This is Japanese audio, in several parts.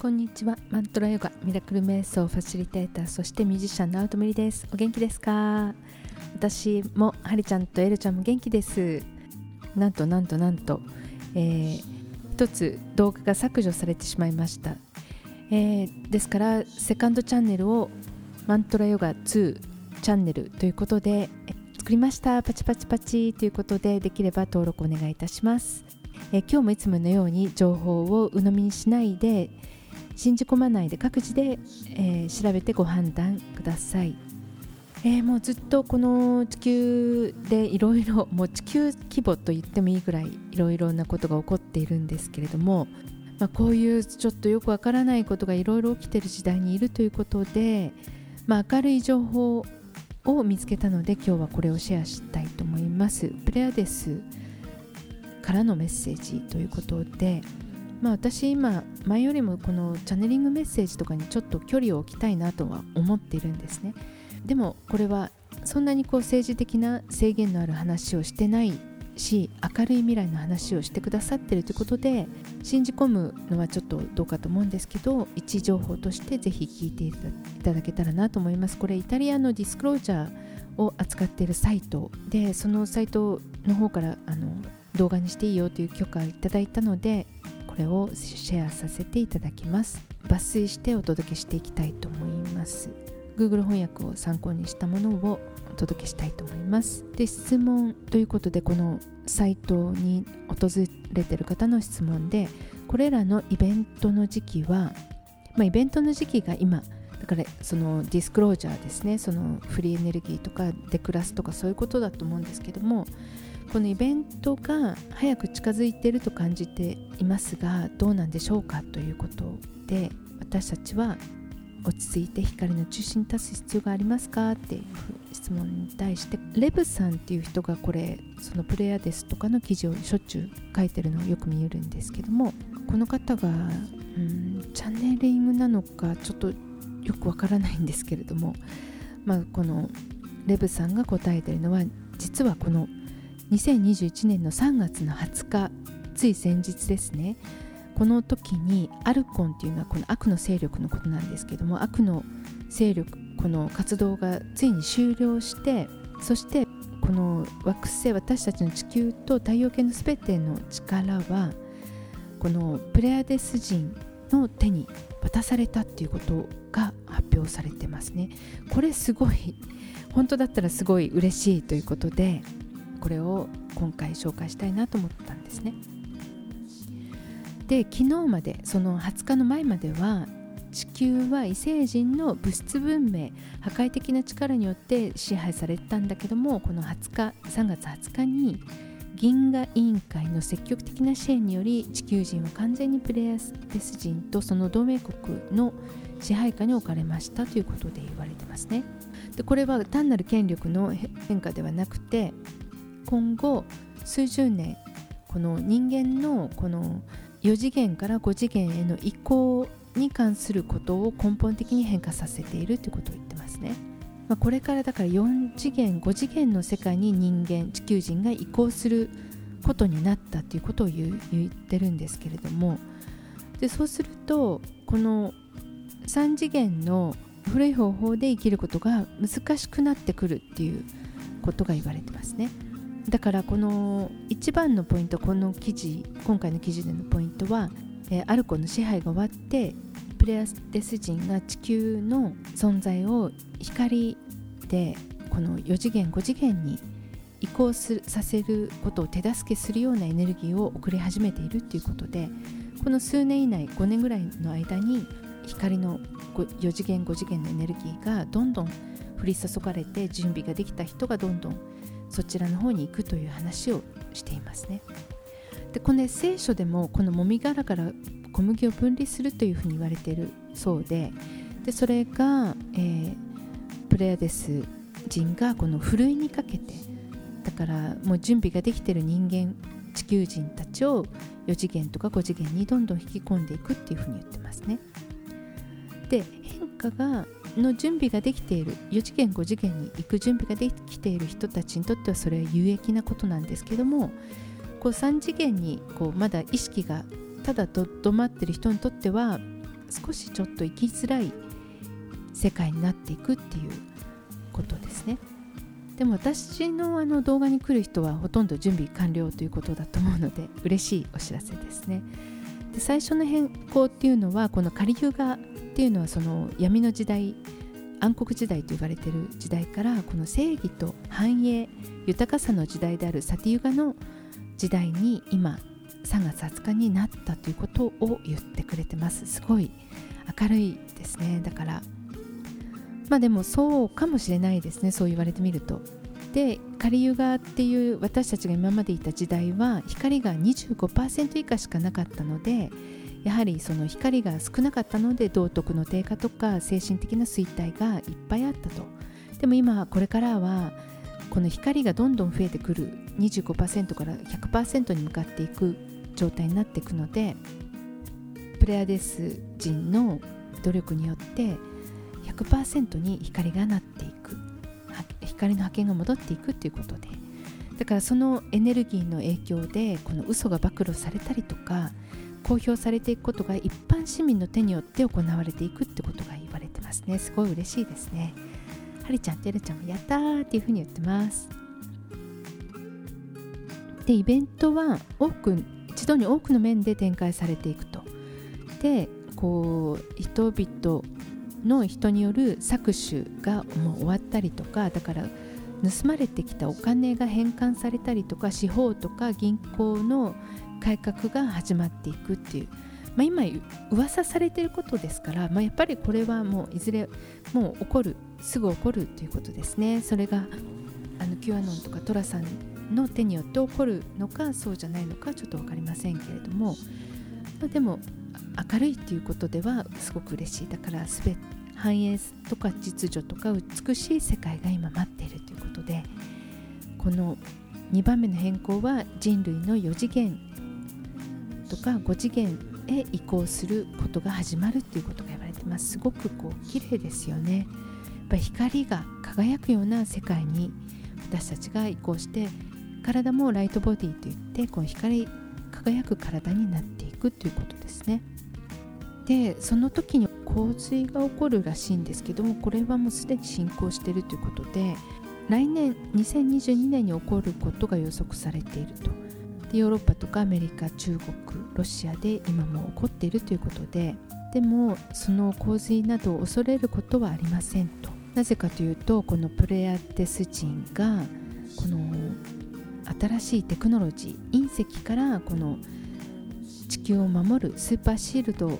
こんにちは。マントラヨガミラクル瞑想ファシリテーターそしてミュージシャンのアウトミリです。お元気ですか？私もハリちゃんとエルちゃんも元気です。なんとなんとなんと、えー、一つ動画が削除されてしまいました、えー、ですからセカンドチャンネルをマントラヨガ2チャンネルということで作りました。パチパチパチということでできれば登録お願いいたします。え今日もいつものように情報を鵜呑みにしないで信じ込まないで各自で、えー、調べてご判断ください、えー、もうずっとこの地球でいろいろもう地球規模と言ってもいいぐらいいろいろなことが起こっているんですけれども、まあ、こういうちょっとよくわからないことがいろいろ起きている時代にいるということで、まあ、明るい情報を見つけたので今日はこれをシェアしたいと思います。プレアデスからのメッセージということでまあ、私今前よりもこのチャネリングメッセージとかにちょっと距離を置きたいなとは思っているんですね。でもこれはそんなにこう政治的な制限のある話をしてないし明るい未来の話をしてくださってるということで信じ込むのはちょっとどうかと思うんですけど一情報としてぜひ聞いていただけたらなと思います。これイタリアのディスクロージャーを扱っているサイトでそのサイトの方からあの動画にしていいよという許可をいただいたのでれをシェアさせていただきます。抜粋してお届けしていきたいと思います。Google 翻訳を参考にしたものをお届けしたいと思います。で質問ということでこのサイトに訪れてる方の質問でこれらのイベントの時期は、まあ、イベントの時期が今だからそのディスクロージャーですね。そのフリーエネルギーとかデクラスとかそういうことだと思うんですけどもこのイベントが早く近づいていると感じていますがどうなんでしょうかということで私たちは落ち着いて光の中心に立つ必要がありますかっていう質問に対してレブさんっていう人がこれそのプレイヤーですとかの記事をしょっちゅう書いてるのをよく見えるんですけどもこの方がうんチャンネリングなのかちょっとよくわからないんですけれどもまあこのレブさんが答えてるのは実はこの2021年の3月の20日つい先日ですね。この時にアルコンっていうのはこの悪の勢力のことなんですけども悪の勢力この活動がついに終了してそしてこの惑星私たちの地球と太陽系の全ての力はこのプレアデス人の手に渡されたっていうことが発表されてますね。これすごい本当だったらすごい嬉しいということでこれを今回紹介したいなと思ったんですね。で昨日までその20日の前までは地球は異星人の物質文明破壊的な力によって支配されたんだけどもこの20日3月20日に銀河委員会の積極的な支援により地球人は完全にプレイスス人とその同盟国の支配下に置かれましたということで言われてますね。でこれは単なる権力の変化ではなくて今後数十年この人間のこの4次元から5次元への移行に関することを根本的に変化させているということを言ってますね。まあ、これからだから4次元5次元の世界に人間地球人が移行することになったということを言ってるんですけれどもでそうするとこの3次元の古い方法で生きることが難しくなってくるっていうことが言われてますね。だからこの一番のポイントこの記事今回の記事でのポイントは、えー、アルコの支配が終わってプレアデス人が地球の存在を光でこの4次元5次元に移行すさせることを手助けするようなエネルギーを送り始めているということでこの数年以内5年ぐらいの間に光の4次元5次元のエネルギーがどんどん降り注がれて準備ができた人がどんどんそちらの方に行くという話をしていますね。でこの聖書でもこのもみ殻から小麦を分離するというふうに言われているそうででそれが、えー、プレアデス人がこのふるいにかけてだからもう準備ができてる人間地球人たちを4次元とか5次元にどんどん引き込んでいくっていうふうに言ってますね。で変化がの準備ができている4次元5次元に行く準備ができている人たちにとってはそれは有益なことなんですけどもこう3次元にこうまだ意識がただとどまってる人にとっては少しちょっと生きづらい世界になっていくっていうことですね。でも私のあの動画に来る人はほとんど準備完了ということだと思うので嬉しいお知らせですね。で最初の変更っていうのはこのカリユガっていうのはその闇の時代暗黒時代と言われてる時代からこの正義と繁栄豊かさの時代であるサティユガの時代に今3月20日になったということを言ってくれてます。すごい明るいですね。だからまあでもそうかもしれないですね。そう言われてみると。でカリユガっていう私たちが今までいた時代は光が25%以下しかなかったのでやはりその光が少なかったので道徳の低下とか精神的な衰退がいっぱいあったと。でも今これからはこの光がどんどん増えてくる25%から100%に向かっていく状態になっていくのでプレアデス人の努力によって100%に光がなっていく。光の波形が戻っていくということで。だからそのエネルギーの影響でこの嘘が暴露されたりとか公表されていくことが一般市民の手によって行われていくってことが言われてますね。すごい嬉しいですね。はりちゃんてるちゃんもやったーっていうふうに言ってます。でイベントは多く一度に多くの面で展開されていくと。でこう人々の人による搾取がもう終わったりとかだから盗まれてきたお金が返還されたりとか司法とか銀行の改革が始まっていくっていう、まあ、今噂されてることですから、まあ、やっぱりこれはもういずれもう起こるすぐ起こるということですね。それがあのキュアノンとかトラさんの手によって起こるのかそうじゃないのかちょっと分かりませんけれども、まあ、でも明るいっていうことではすごく嬉しい。だから全て繁栄とか秩序とか美しい世界が今待っているということでこの2番目の変更は人類の4次元とか5次元へ移行することが始まるっていうことが言われてます。すごくこう綺麗ですよね。やっぱ光が輝くような世界に私たちが移行して体もライトボディといってこう光輝く体になっていくということですね。でその時に洪水が起こるらしいんですけどもこれはもうすでに進行しているということで来年2022年に起こることが予測されていると。でヨーロッパとかアメリカ中国ロシアで今も起こっているということででもその洪水などを恐れることはありませんと。なぜかというとこのプレアテス人がこの新しいテクノロジー隕石からこの地球を守るスーパーシールド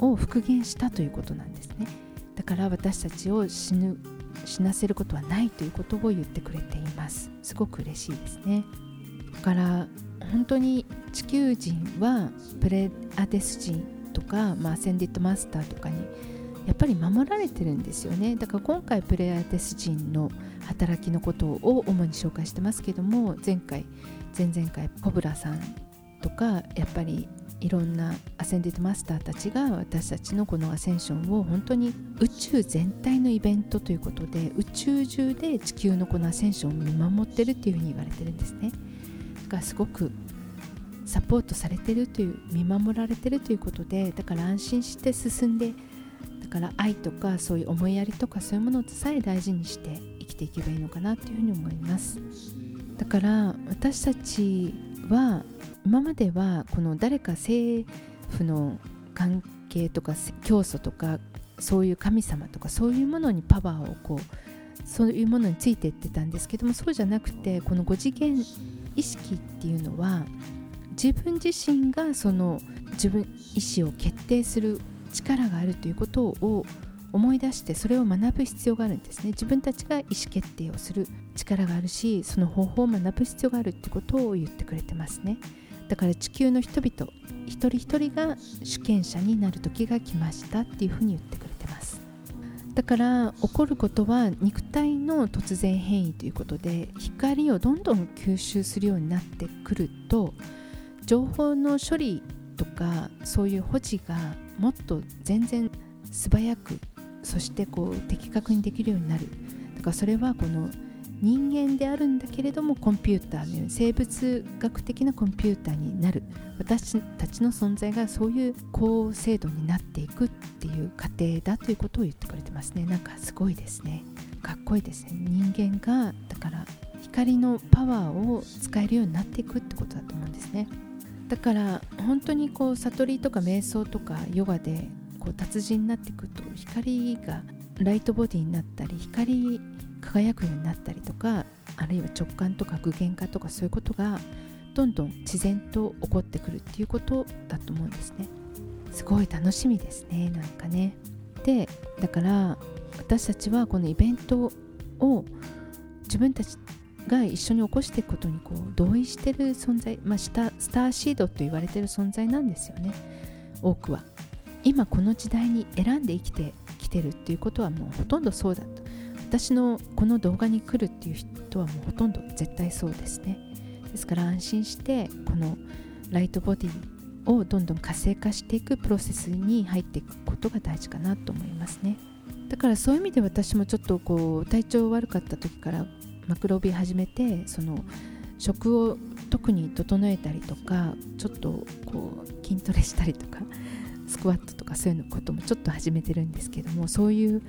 を復元したということなんですね。だから私たちを死ぬ死なせることはないということを言ってくれています。すごく嬉しいですね。だから本当に地球人はプレアデス人とか、まあ、アセンディットマスターとかにやっぱり守られてるんですよね。だから今回プレアデス人の働きのことを主に紹介してますけども前回前々回コブラさんとかやっぱりいろんなアセンディットマスターたちが私たちのこのアセンションを本当に宇宙全体のイベントということで宇宙中で地球のこのアセンションを見守ってるっていうふうに言われてるんですね。だからすごくサポートされてるという見守られてるということでだから安心して進んでだから愛とかそういう思いやりとかそういうものさえ大事にして生きていけばいいのかなというふうに思います。だから私たちは今まではこの誰か政府の関係とか教祖とかそういう神様とかそういうものにパワーをこうそういうものについていってたんですけどもそうじゃなくてこの5次元意識っていうのは自分自身がその自分意思を決定する力があるということを思い出してそれを学ぶ必要があるんですね。自分たちが意思決定をする力があるしその方法を学ぶ必要があるってことを言ってくれてますね。だから地球の人々一人一人が主権者になる時が来ましたっていうふうに言ってくれだから起こることは肉体の突然変異ということで光をどんどん吸収するようになってくると情報の処理とかそういう保持がもっと全然素早くそしてこう的確にできるようになる。だからそれはこの人間であるんだけれどもコンピューターのように生物学的なコンピューターになる。私たちの存在がそういう高精度になっていくっていう過程だということを言ってくれてますね。なんかすごいですね。かっこいいですね。人間がだから光のパワーを使えるようになっていくってことだと思うんですね。だから本当にこう悟りとか瞑想とかヨガでこう達人になっていくと光がライトボディになったり光輝くようになったりとかあるいは直感とか具現化とかそういうことがどんどん自然と起こってくるっていうことだと思うんですね。すごい楽しみですねなんかね。でだから私たちはこのイベントを自分たちが一緒に起こしていくことにこう同意してる存在、まあ、スターシードと言われてる存在なんですよね。多くは。今この時代に選んで生きてきてるっていうことはもうほとんどそうだと。私のこの動画に来るっていう人はもうほとんど絶対そうですね。ですから安心してこのライトボディをどんどん活性化していくプロセスに入っていくことが大事かなと思いますね。だからそういう意味で私もちょっとこう体調悪かった時からマクロビ始めてその食を特に整えたりとかちょっとこう筋トレしたりとかスクワットとかそういうのこともちょっと始めてるんですけどもそういう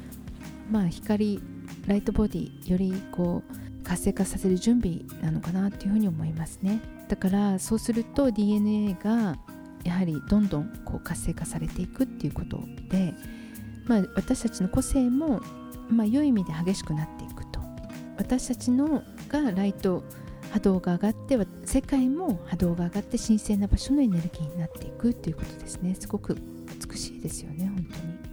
まあ光ライトボディよりこう活性化させる準備なのかなっていうふうに思いますね。だからそうすると DNA がやはりどんどんこう活性化されていくっていうことで、まあ、私たちの個性も、まあ、良い意味で激しくなっていくと。私たちのがライト波動が上がって世界も波動が上がって神聖な場所のエネルギーになっていくっていうことですね。すごく美しいですよね本当に。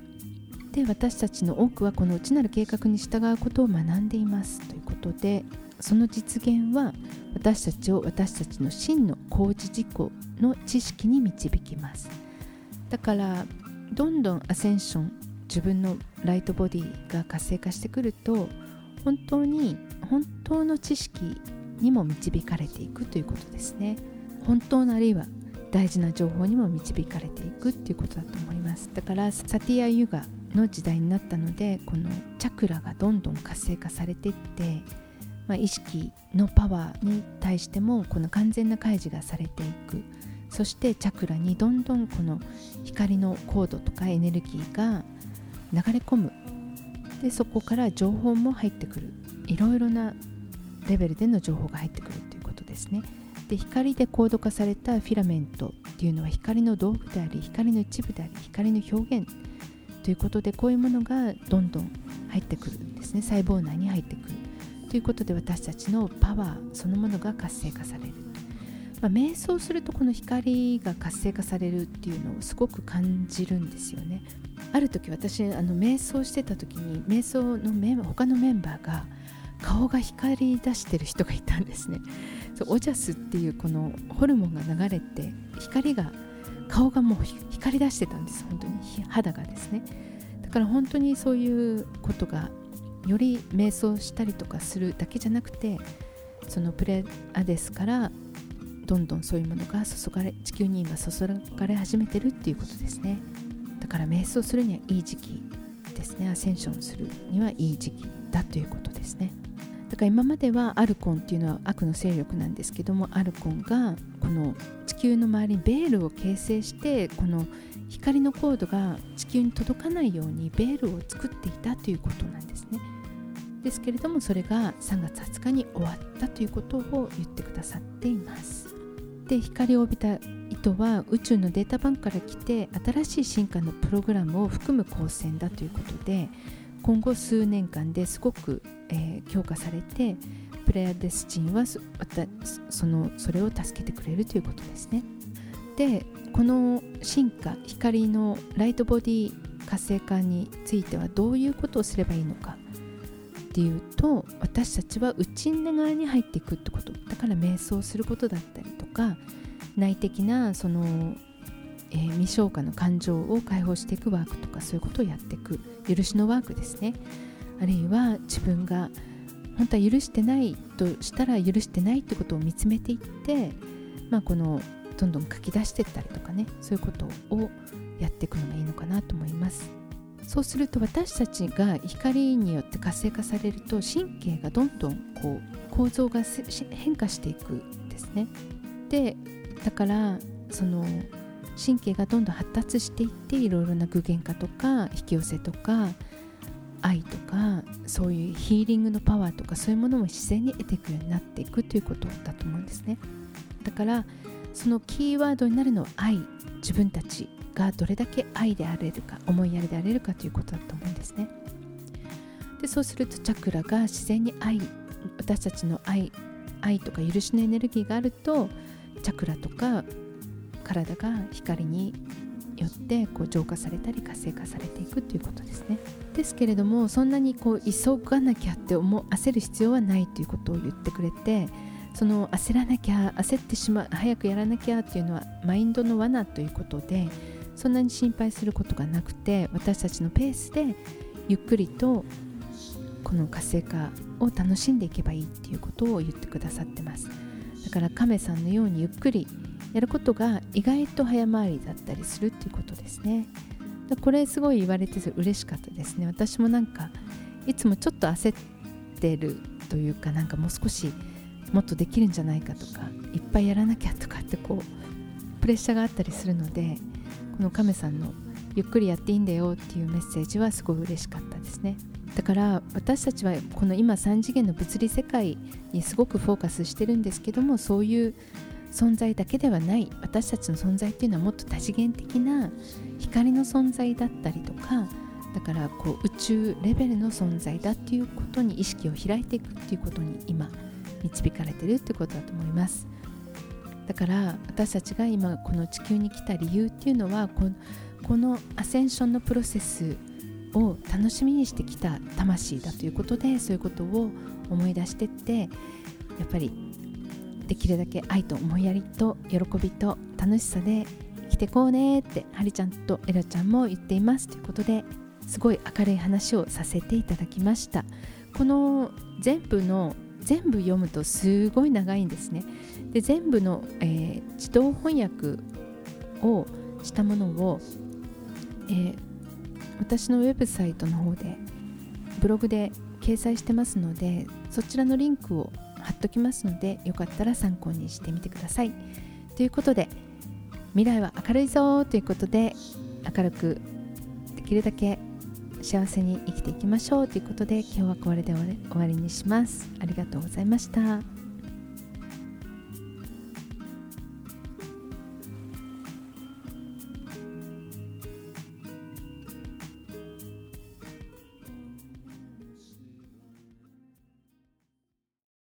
で私たちの多くはこの内なる計画に従うことを学んでいます。ということでその実現は私たちを私たちの真の工事事項の知識に導きます。だからどんどんアセンション自分のライトボディが活性化してくると本当に本当の知識にも導かれていくということですね。本当のあるいは大事な情報にも導かれていくっていうことだと思います。だからサティア・ユガの時代になったのでこのチャクラがどんどん活性化されていって、まあ、意識のパワーに対してもこの完全な開示がされていく。そしてチャクラにどんどんこの光の高度とかエネルギーが流れ込む。でそこから情報も入ってくる。いろいろなレベルでの情報が入ってくるということですね。で光で高度化されたフィラメントっていうのは光の道具であり光の一部であり光の表現ということでこういうものがどんどん入ってくるんですね。細胞内に入ってくる。ということで私たちのパワーそのものが活性化される、まあ、瞑想するとこの光が活性化されるっていうのをすごく感じるんですよね。ある時私あの瞑想してた時に瞑想のメン他のメンバーが顔が光り出してる人がいたんですね。そうオジャスっていうこのホルモンが流れて光が顔がもう光り出してたんです本当に。肌がですね。だから本当にそういうことがより瞑想したりとかするだけじゃなくてそのプレアデスからどんどんそういうものが注がれ地球に今注がれ始めてるっていうことですね。だから瞑想するにはいい時期ですね。アセンションするにはいい時期だということですね。だから今まではアルコンっていうのは悪の勢力なんですけどもアルコンがこの地球の周りにベールを形成してこの光の高度が地球に届かないようにベールを作っていたということなんですね。ですけれどもそれが3月20日に終わったということを言ってくださっています。で光を帯びた糸は宇宙のデータバンクから来て新しい進化のプログラムを含む光線だということで今後数年間ですごく、えー、強化されてプレアデスチンはそのそれを助けてくれるということですね。でこの進化光のライトボディ活性化についてはどういうことをすればいいのかっていうと私たちは内側に入っていくってことだから瞑想することだったりとか内的なそのえー、未消化の感情を解放していくワークとかそういうことをやっていく許しのワークですねあるいは自分が本当は許してないとしたら許してないってことを見つめていって、まあ、このどんどん書き出していったりとかねそういうことをやっていくのがいいのかなと思いますそうすると私たちが光によって活性化されると神経がどんどんこう構造が変化していくんですね。でだからその神経がどんどん発達していっていろいろな具現化とか引き寄せとか愛とかそういうヒーリングのパワーとかそういうものも自然に得ていくようになっていくということだと思うんですね。だからそのキーワードになるのは愛。自分たちがどれだけ愛であれるか思いやりであれるかということだと思うんですね。でそうするとチャクラが自然に愛私たちの愛愛とか許しのエネルギーがあるとチャクラとか体が光によってこう浄化されたり活性化されていくということですね。ですけれどもそんなにこう急がなきゃって思焦る必要はないということを言ってくれてその焦らなきゃ焦ってしまう早くやらなきゃっていうのはマインドの罠ということでそんなに心配することがなくて私たちのペースでゆっくりとこの活性化を楽しんでいけばいいっていうことを言ってくださってます。だから亀さんのようにゆっくりやることが意外と早回りだったりするっていうことですね。これすごい言われて嬉しかったですね。私もなんかいつもちょっと焦ってるというかなんかもう少しもっとできるんじゃないかとかいっぱいやらなきゃとかってこうプレッシャーがあったりするのでこの亀さんのゆっくりやっていいんだよっていうメッセージはすごい嬉しかったですね。だから私たちはこの今3次元の物理世界にすごくフォーカスしてるんですけどもそういう存在だけではない私たちの存在っていうのはもっと多次元的な光の存在だったりとかだからこう宇宙レベルの存在だっていうことに意識を開いていくっていうことに今導かれてるってことだと思います。だから私たちが今この地球に来た理由っていうのはこのこのアセンションのプロセスを楽しみにしてきた魂だということでそういうことを思い出してってやっぱりできるだけ愛と思いやりと喜びと楽しさで生きてこうねってハリちゃんとエラちゃんも言っています。ということですごい明るい話をさせていただきました。この全部の全部読むとすごい長いんですね。で全部の、えー、自動翻訳をしたものを、えー、私のウェブサイトの方でブログで掲載してますのでそちらのリンクを貼っときますのでよかったら参考にしてみてください。ということで未来は明るいぞということで明るくできるだけ幸せに生きていきましょうということで今日はこれで終わりにします。ありがとうございました。